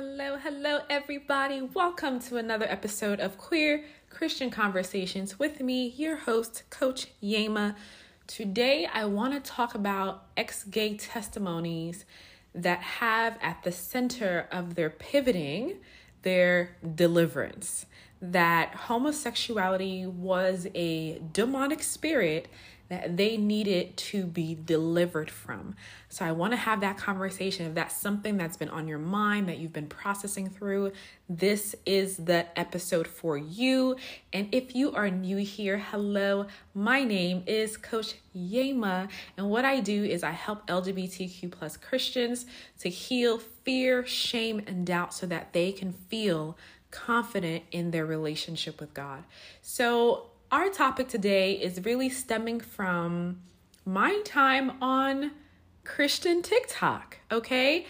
Hello, hello, everybody. Welcome to another episode of Queer Christian Conversations with me, your host, Coach Yema. Today, I want to talk about ex gay testimonies that have at the center of their pivoting their deliverance. That homosexuality was a demonic spirit that they needed to be delivered from. So I want to have that conversation. If that's something that's been on your mind that you've been processing through, this is the episode for you. And if you are new here, hello, my name is Coach Yema, and what I do is I help LGBTQ plus Christians to heal fear, shame, and doubt so that they can feel confident in their relationship with God. So our topic today is really stemming from my time on Christian TikTok, okay?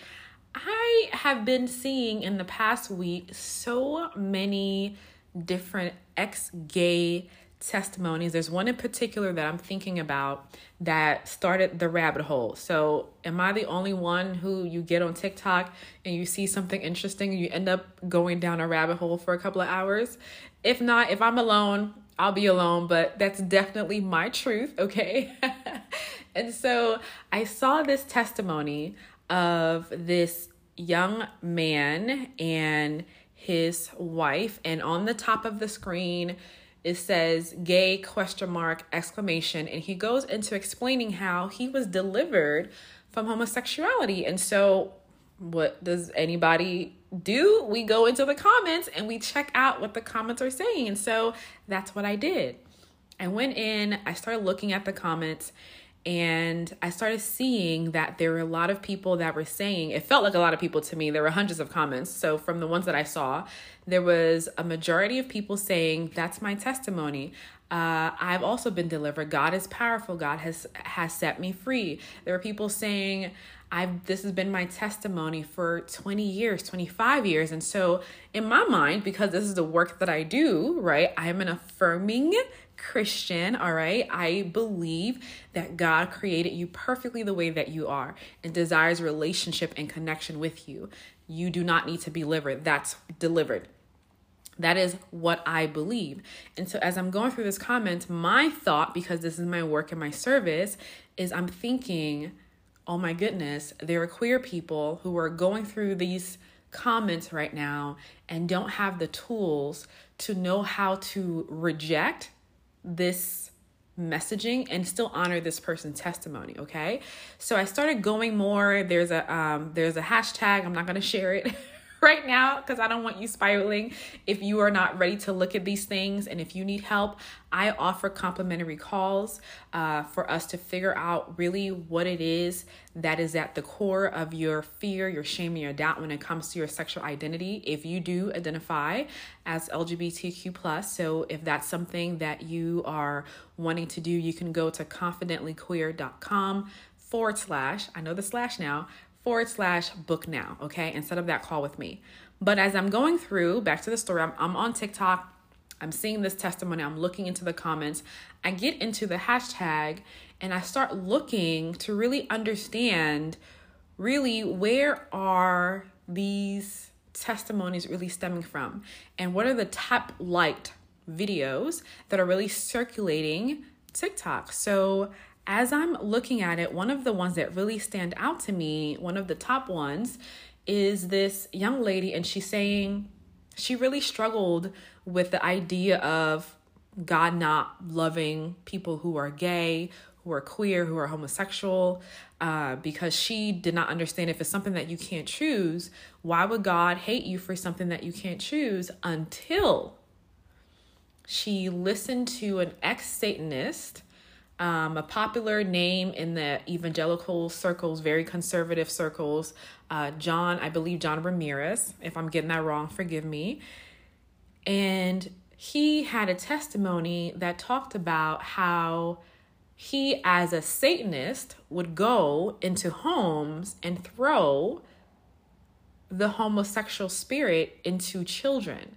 I have been seeing in the past week so many different ex gay testimonies. There's one in particular that I'm thinking about that started the rabbit hole. So, am I the only one who you get on TikTok and you see something interesting and you end up going down a rabbit hole for a couple of hours? If not, if I'm alone, I'll be alone, but that's definitely my truth, okay? and so I saw this testimony of this young man and his wife, and on the top of the screen, it says gay question mark exclamation and he goes into explaining how he was delivered from homosexuality and so what does anybody do? We go into the comments and we check out what the comments are saying. So that's what I did. I went in, I started looking at the comments, and I started seeing that there were a lot of people that were saying, it felt like a lot of people to me. There were hundreds of comments. So, from the ones that I saw, there was a majority of people saying, That's my testimony. Uh, I've also been delivered. God is powerful. God has has set me free. There were people saying, I've this has been my testimony for 20 years, 25 years. And so in my mind, because this is the work that I do, right? I'm an affirming Christian, all right? I believe that God created you perfectly the way that you are and desires relationship and connection with you. You do not need to be delivered. That's delivered. That is what I believe. And so, as I'm going through this comment, my thought, because this is my work and my service, is I'm thinking, oh my goodness, there are queer people who are going through these comments right now and don't have the tools to know how to reject this messaging and still honor this person's testimony okay? So i started going more. There's a um there's a hashtag. I'm not going to share it right now because I don't want you spiraling. If you are not ready to look at these things and if you need help, I offer complimentary calls uh, for us to figure out really what it is that is at the core of your fear, your shame, and your doubt when it comes to your sexual identity. If you do identify as LGBTQ, plus, so if that's something that you are wanting to do, you can go to confidentlyqueer.com forward slash, I know the slash now, forward slash book now, okay, set up that call with me. But as I'm going through, back to the story, I'm, I'm on TikTok, I'm seeing this testimony, I'm looking into the comments, I get into the hashtag and I start looking to really understand really where are these testimonies really stemming from? And what are the top liked videos that are really circulating TikTok. So as I'm looking at it, one of the ones that really stand out to me, one of the top ones, is this young lady, and she's saying she really struggled with the idea of God not loving people who are gay, who are queer, who are homosexual, uh, because she did not understand if it's something that you can't choose, why would God hate you for something that you can't choose until she listened to an ex Satanist um, a popular name in the evangelical circles, very conservative circles. Uh, John, I believe John Ramirez. If I'm getting that wrong, forgive me. And he had a testimony that talked about how he, as a Satanist, would go into homes and throw the homosexual spirit into children,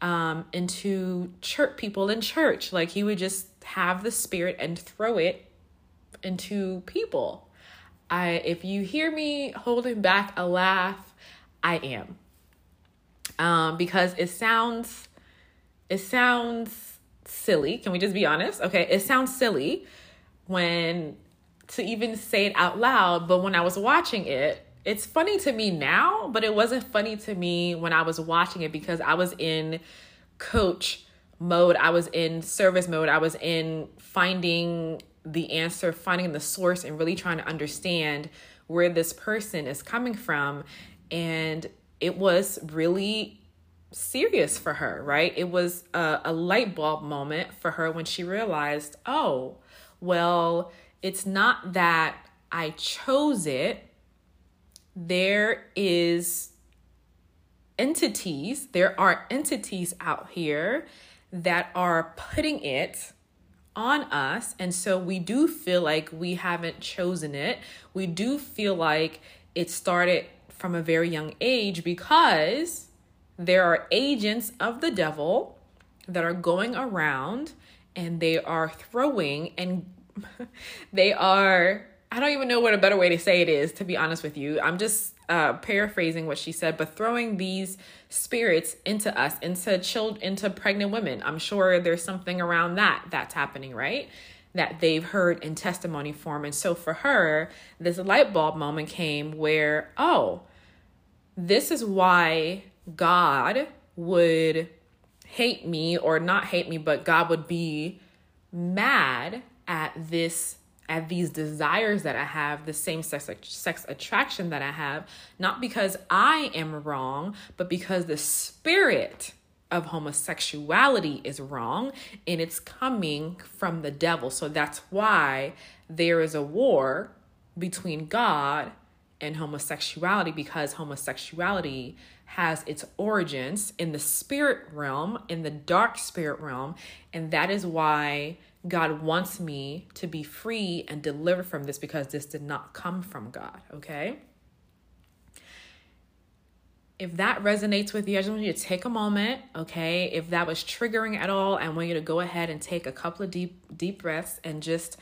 um, into church people in church. Like he would just have the spirit and throw it into people. I if you hear me holding back a laugh, I am. um, because it sounds it sounds silly. Can we just be honest? Okay, it sounds silly when to even say it out loud, but when I was watching it, it's funny to me now, but it wasn't funny to me when I was watching it because I was in coach mode, I was in service mode, I was in finding the answer, finding the source, and really trying to understand where this person is coming from. And it was really serious for her, right? It was a, a light bulb moment for her when she realized, oh, well, it's not that I chose it. There is entities, there are entities out here that are putting it on us. And so we do feel like we haven't chosen it. We do feel like it started from a very young age because there are agents of the devil that are going around and they are throwing and they are I don't even know what a better way to say it is to be honest with you. I'm just uh, paraphrasing what she said, but throwing these spirits into us, into children, into pregnant women. I'm sure there's something around that that's happening, right? That they've heard in testimony form. And so for her, this light bulb moment came where, oh, this is why God would hate me, or not hate me, but God would be mad at this at these desires that I have, the same sex sex attraction that I have, not because I am wrong, but because the spirit of homosexuality is wrong and it's coming from the devil. So that's why there is a war between God and homosexuality because homosexuality has its origins in the spirit realm, in the dark spirit realm, and that is why God wants me to be free and delivered from this because this did not come from God, okay? If that resonates with you, I just want you to take a moment, okay? If that was triggering at all, I want you to go ahead and take a couple of deep deep breaths and just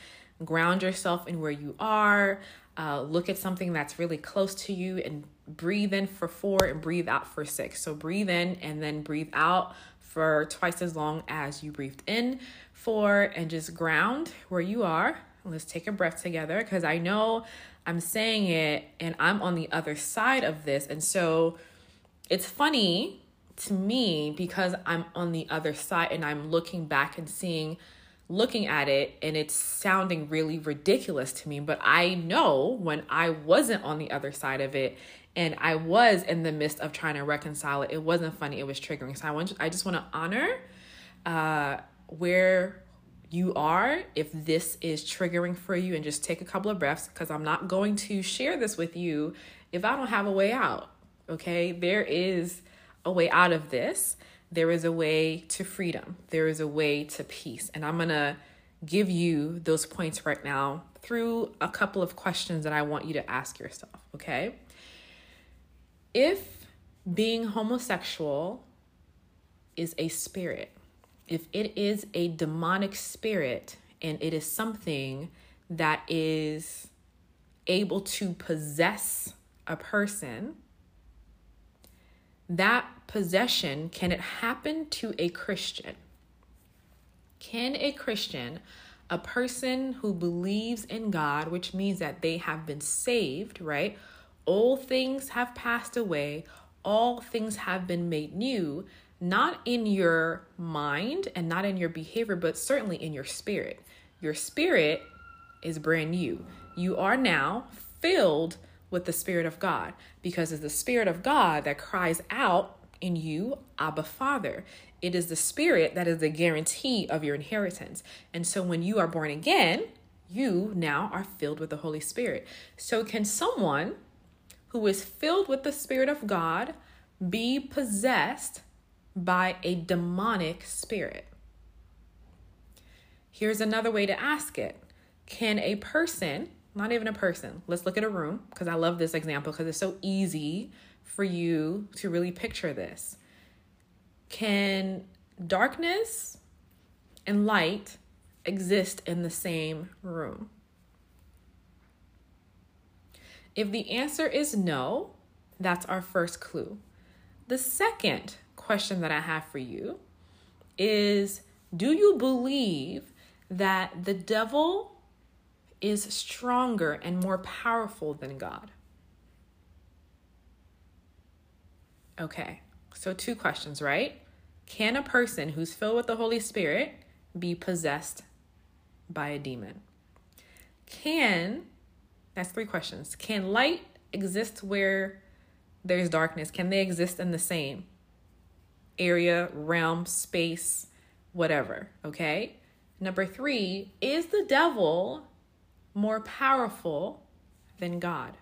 ground yourself in where you are. Uh, look at something that's really close to you and breathe in for four and breathe out for six. So breathe in and then breathe out for twice as long as you breathed in for, and just ground where you are. Let's take a breath together because I know I'm saying it and I'm on the other side of this. And so it's funny to me because I'm on the other side and I'm looking back and seeing looking at it and it's sounding really ridiculous to me but I know when I wasn't on the other side of it and I was in the midst of trying to reconcile it. It wasn't funny. It was triggering. So I want I just want to honor uh, where you are if this is triggering for you and just take a couple of breaths because I'm not going to share this with you if I don't have a way out. Okay? There is a way out of this. There is a way to freedom. There is a way to peace. And I'm to give you those points right now through a couple of questions that I want you to ask yourself, okay? If being homosexual is a spirit, if it is a demonic spirit and it is something that is able to possess a person, that possession, can it happen to a Christian? Can a Christian, a person who believes in God, which means that they have been saved, right? Old things have passed away, all things have been made new, not in your mind and not in your behavior, but certainly in your spirit. Your spirit is brand new. You are now filled with the Spirit of God because it's the Spirit of God that cries out in you, Abba Father. It is the Spirit that is the guarantee of your inheritance. And so when you are born again, you now are filled with the Holy Spirit. So, can someone who is filled with the Spirit of God be possessed by a demonic spirit? Here's another way to ask it Can a person, not even a person, let's look at a room, because I love this example because it's so easy for you to really picture this. Can darkness and light exist in the same room? If the answer is no, that's our first clue. The second question that I have for you is Do you believe that the devil is stronger and more powerful than God? Okay, so two questions, right? Can a person who's filled with the Holy Spirit be possessed by a demon? Can, that's three questions. Can light exist where there's darkness? Can they exist in the same area, realm, space, whatever? Okay. Number three, is the devil more powerful than God?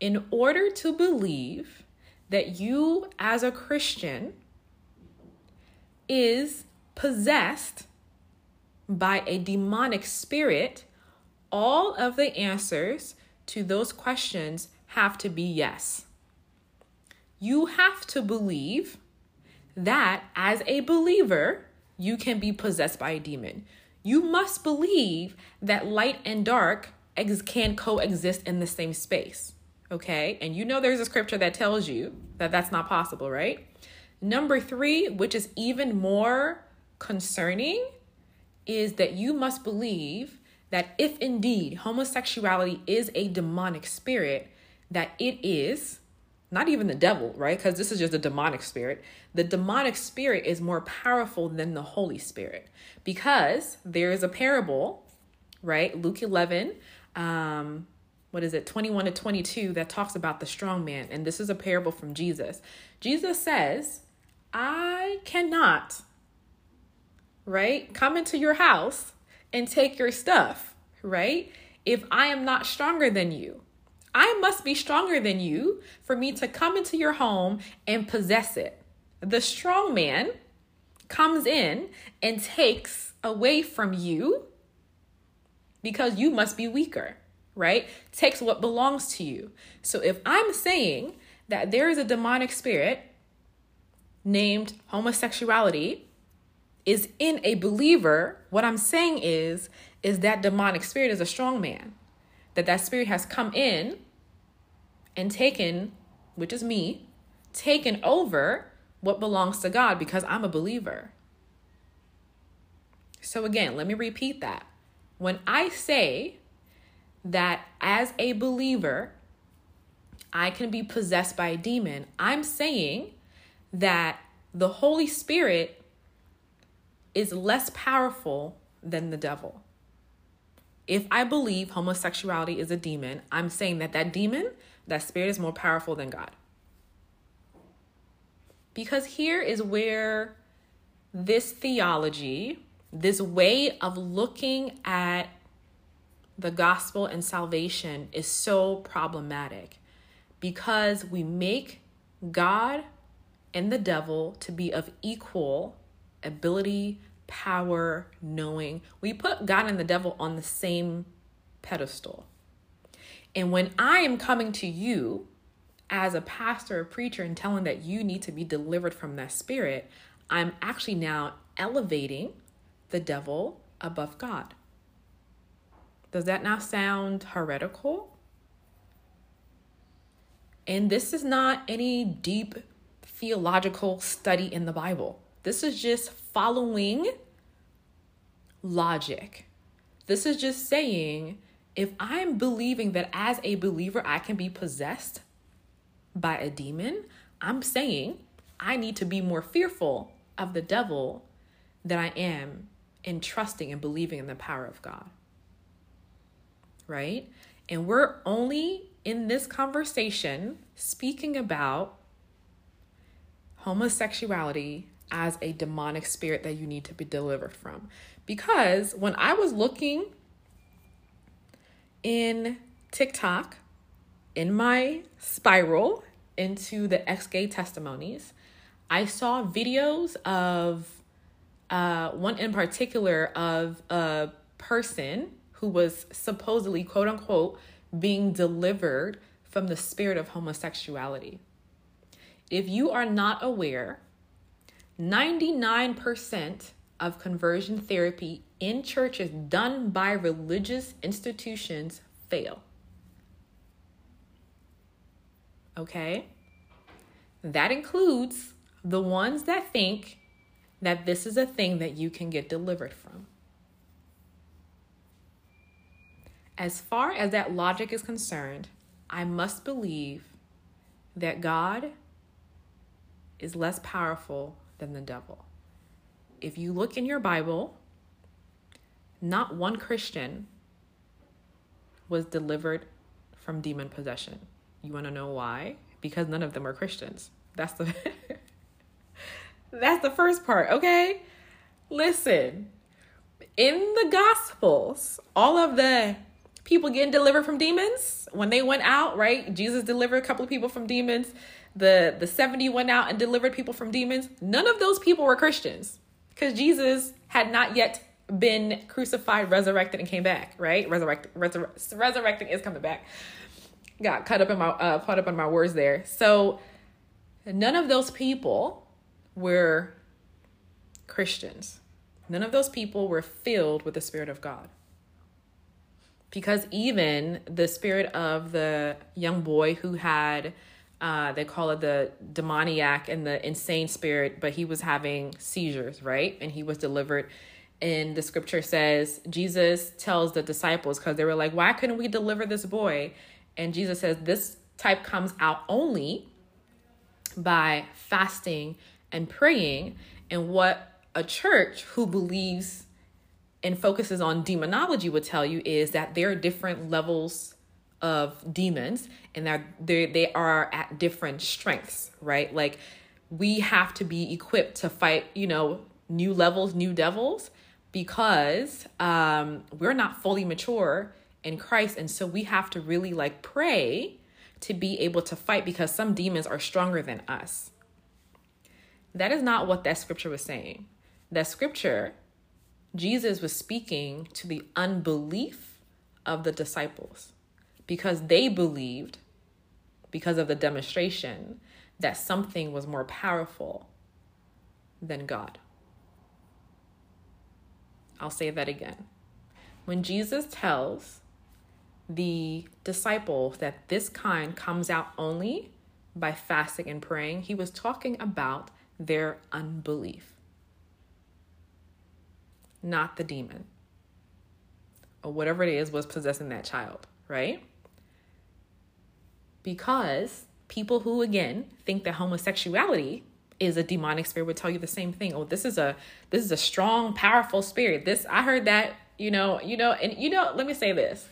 In order to believe that you, as a Christian, is possessed by a demonic spirit, all of the answers to those questions have to be yes. You have to believe that as a believer, you can be possessed by a demon. You must believe that light and dark ex- can coexist in the same space. Okay? And you know there's a scripture that tells you that that's not possible, right? Number three, which is even more concerning, is that you must believe that if indeed homosexuality is a demonic spirit, that it is not even the devil, right? Because this is just a demonic spirit. The demonic spirit is more powerful than the Holy Spirit because there is a parable, right? Luke 11, um, what is it, 21 to 22, that talks about the strong man. And this is a parable from Jesus. Jesus says, I cannot, right, come into your house and take your stuff, right? If I am not stronger than you, I must be stronger than you for me to come into your home and possess it. The strong man comes in and takes away from you because you must be weaker right? Takes what belongs to you. So if I'm saying that there is a demonic spirit named homosexuality is in a believer, what I'm saying is is that demonic spirit is a strong man. That that spirit has come in and taken, which is me, taken over what belongs to God because I'm a believer. So again, let me repeat that. When I say that as a believer, I can be possessed by a demon. I'm saying that the Holy Spirit is less powerful than the devil. If I believe homosexuality is a demon, I'm saying that that demon, that spirit is more powerful than God. Because here is where this theology, this way of looking at the gospel and salvation is so problematic because we make God and the devil to be of equal ability, power, knowing. We put God and the devil on the same pedestal. And when I am coming to you as a pastor or preacher and telling that you need to be delivered from that spirit, I'm actually now elevating the devil above God. Does that not sound heretical? And this is not any deep theological study in the Bible. This is just following logic. This is just saying if I'm believing that as a believer I can be possessed by a demon, I'm saying I need to be more fearful of the devil than I am in trusting and believing in the power of God right? And we're only in this conversation speaking about homosexuality as a demonic spirit that you need to be delivered from. Because when I was looking in TikTok, in my spiral into the ex gay testimonies, I saw videos of uh, one in particular of a person who was supposedly, quote unquote, being delivered from the spirit of homosexuality. If you are not aware, 99% of conversion therapy in churches done by religious institutions fail. Okay? That includes the ones that think that this is a thing that you can get delivered from. As far as that logic is concerned, I must believe that God is less powerful than the devil. If you look in your Bible, not one Christian was delivered from demon possession. You want to know why? Because none of them are Christians. That's the That's the first part, okay? Listen. In the gospels, all of the people getting delivered from demons when they went out, right? Jesus delivered a couple of people from demons. The the 70 went out and delivered people from demons. None of those people were Christians because Jesus had not yet been crucified, resurrected, and came back, right? Resurrect, resur- resurrecting is coming back. Got caught up in my uh, caught up in my words there. So none of those people were Christians. None of those people were filled with the Spirit of God. Because even the spirit of the young boy who had, uh, they call it the demoniac and the insane spirit, but he was having seizures, right? And he was delivered and the scripture says Jesus tells the disciples because they were like, why couldn't we deliver this boy? And Jesus says this type comes out only by fasting and praying. And what a church who believes and focuses on demonology would tell you is that there are different levels of demons and that they they are at different strengths, right? Like we have to be equipped to fight, you know, new levels, new devils because um, we're not fully mature in Christ. And so we have to really like pray to be able to fight because some demons are stronger than us. That is not what that scripture was saying. That scripture, Jesus was speaking to the unbelief of the disciples because they believed, because of the demonstration, that something was more powerful than God. I'll say that again. When Jesus tells the disciples that this kind comes out only by fasting and praying, he was talking about their unbelief, not the demon or whatever it is was possessing that child, right? Because people who, again, think that homosexuality is a demonic spirit would tell you the same thing. Oh, this is a this is a strong, powerful spirit. This I heard that, you know, you know, and you know, let me say this.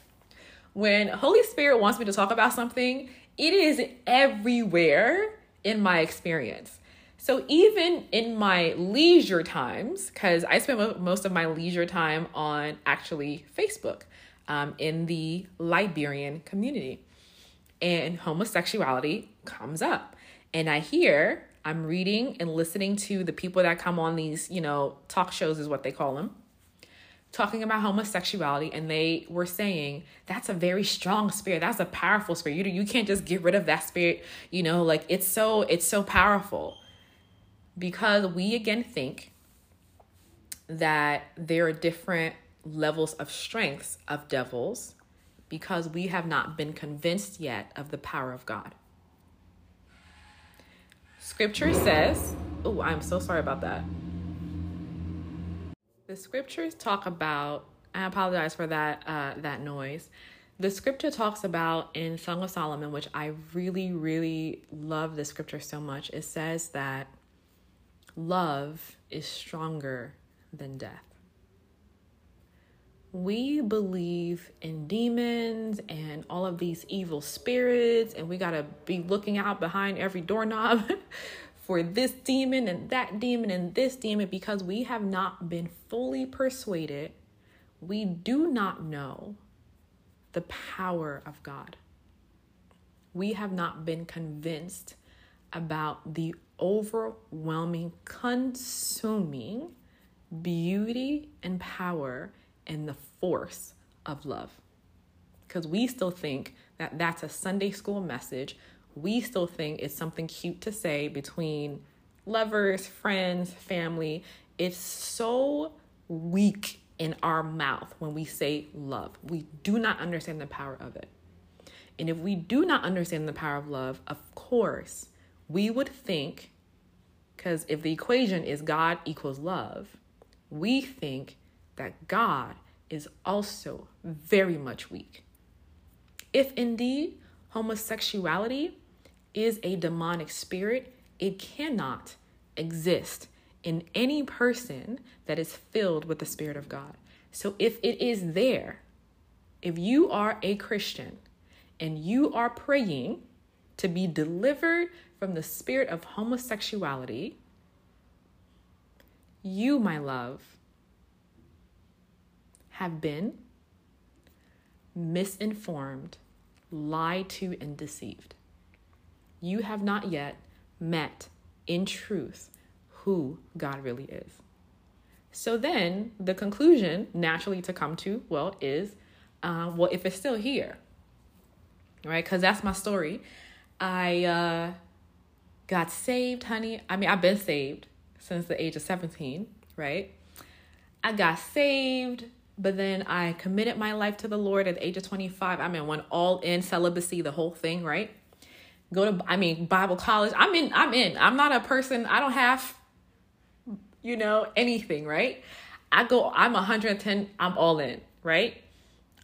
When Holy Spirit wants me to talk about something, it is everywhere in my experience. So even in my leisure times, because I spend most of my leisure time on actually Facebook um, in the Liberian community, and homosexuality comes up, and I hear I'm reading and listening to the people that come on these, you know, talk shows is what they call them, talking about homosexuality, and they were saying that's a very strong spirit. That's a powerful spirit. You you can't just get rid of that spirit. You know, like it's so it's so powerful because we again think that there are different levels of strengths of devils because we have not been convinced yet of the power of God. Scripture says, oh, I'm so sorry about that. The scriptures talk about, I apologize for that uh, that noise. The scripture talks about in Song of Solomon, which I really, really love the scripture so much. It says that love is stronger than death we believe in demons and all of these evil spirits, and we got to be looking out behind every doorknob for this demon and that demon and this demon because we have not been fully persuaded. We do not know the power of God. We have not been convinced about the overwhelming, consuming beauty and power and the force of love. Because we still think that that's a Sunday school message. We still think it's something cute to say between lovers, friends, family. It's so weak in our mouth when we say love. We do not understand the power of it. And if we do not understand the power of love, of course, we would think, because if the equation is God equals love, we think that God is also very much weak. If indeed homosexuality is a demonic spirit, it cannot exist in any person that is filled with the Spirit of God. So if it is there, if you are a Christian and you are praying to be delivered from the spirit of homosexuality, you, my love, have been misinformed, lied to, and deceived. You have not yet met in truth who God really is. So then the conclusion naturally to come to, well, is, uh, well, if it's still here, right? Because that's my story. I uh, got saved, honey. I mean, I've been saved since the age of 17, right? I got saved, but then I committed my life to the Lord at the age of 25. I'm in one all in celibacy, the whole thing, right? Go to, I mean, Bible college. I'm in, I'm in. I'm not a person, I don't have, you know, anything, right? I go, I'm 110, I'm all in, right?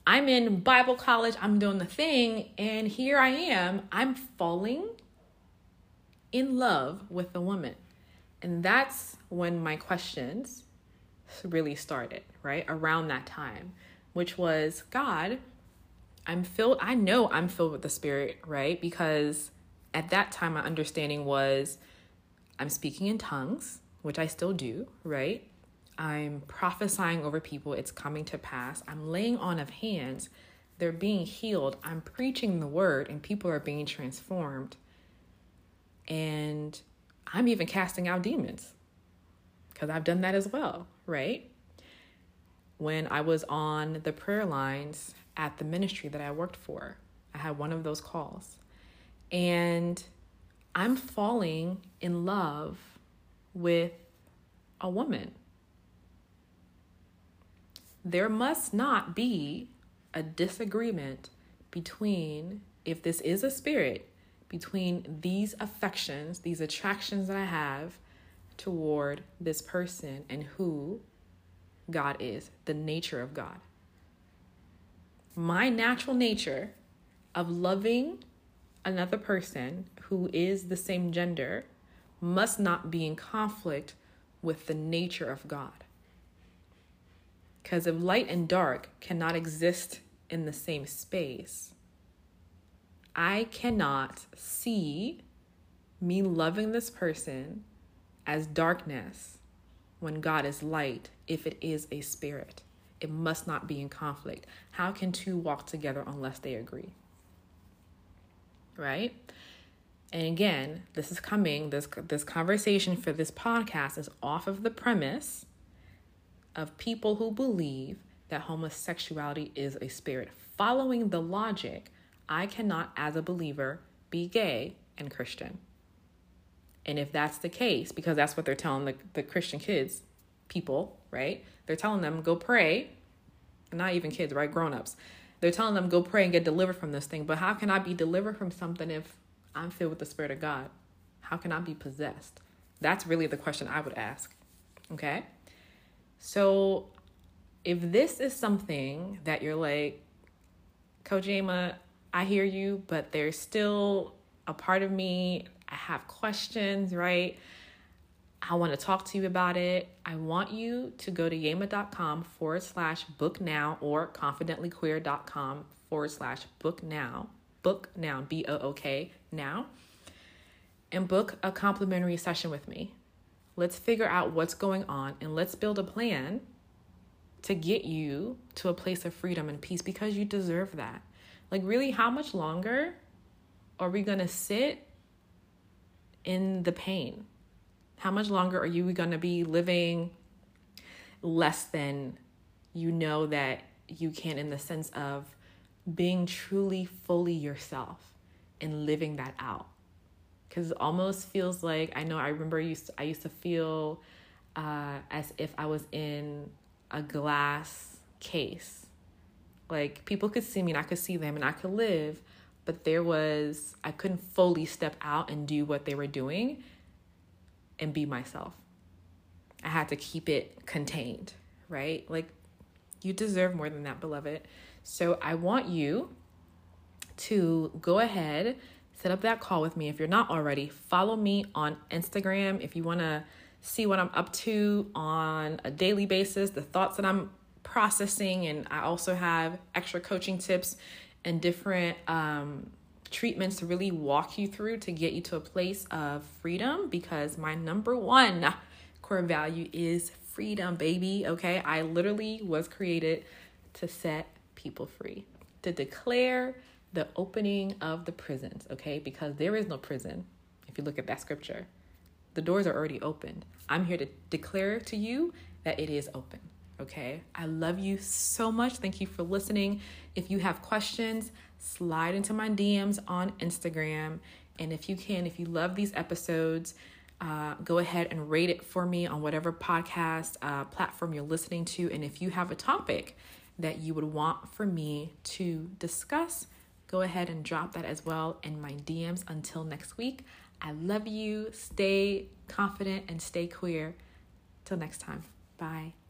I'm in Bible college, I'm doing the thing, and here I am, I'm falling in love with a woman. And that's when my questions really started, right? Around that time, which was God, I'm filled, I know I'm filled with the Spirit, right? Because at that time, my understanding was I'm speaking in tongues, which I still do, right? I'm prophesying over people, it's coming to pass. I'm laying on of hands, they're being healed. I'm preaching the word, and people are being transformed. And I'm even casting out demons because I've done that as well, right? When I was on the prayer lines at the ministry that I worked for, I had one of those calls. And I'm falling in love with a woman there must not be a disagreement between, if this is a spirit, between these affections, these attractions that I have toward this person and who God is, the nature of God. My natural nature of loving another person who is the same gender must not be in conflict with the nature of God. Because if light and dark cannot exist in the same space, I cannot see me loving this person as darkness when God is light if it is a spirit. It must not be in conflict. How can two walk together unless they agree? Right? And again, this is coming, this this conversation for this podcast is off of the premise of people who believe that homosexuality is a spirit. Following the logic, I cannot, as a believer, be gay and Christian. And if that's the case, because that's what they're telling the, the Christian kids, people, right? They're telling them, go pray. Not even kids, right? Grown ups. They're telling them, go pray and get delivered from this thing. But how can I be delivered from something if I'm filled with the Spirit of God? How can I be possessed? That's really the question I would ask. Okay? So if this is something that you're like, Yema, I hear you, but there's still a part of me, I have questions, right? I want to talk to you about it. I want you to go to yema.com forward slash book now or confidentlyqueer.com forward slash book now, book now, B O O K now, and book a complimentary session with me. Let's figure out what's going on and let's build a plan to get you to a place of freedom and peace because you deserve that. Like, really, how much longer are we going to sit in the pain? How much longer are you going to be living less than you know that you can, in the sense of being truly fully yourself and living that out? because it almost feels like I know I remember I used to, I used to feel uh, as if I was in a glass case. Like people could see me and I could see them and I could live but there was, I couldn't fully step out and do what they were doing and be myself. I had to keep it contained, right? Like, you deserve more than that, beloved. So I want you to go ahead, set up that call with me. If you're not already, follow me on Instagram. If you want to see what I'm up to on a daily basis, the thoughts that I'm processing, and I also have extra coaching tips and different um, treatments to really walk you through to get you to a place of freedom because my number one core value is freedom, baby. Okay. I literally was created to set people free, to declare the opening of the prisons. Okay. Because there is no prison if you look at that scripture. The doors are already opened. I'm here to declare to you that it is open. Okay. I love you so much. Thank you for listening. If you have questions, slide into my DMs on Instagram. And if you can, if you love these episodes, uh, go ahead and rate it for me on whatever podcast uh, platform you're listening to. And if you have a topic that you would want for me to discuss, go ahead and drop that as well in my DMs until next week. I love you. Stay confident and stay queer. Till next time. Bye.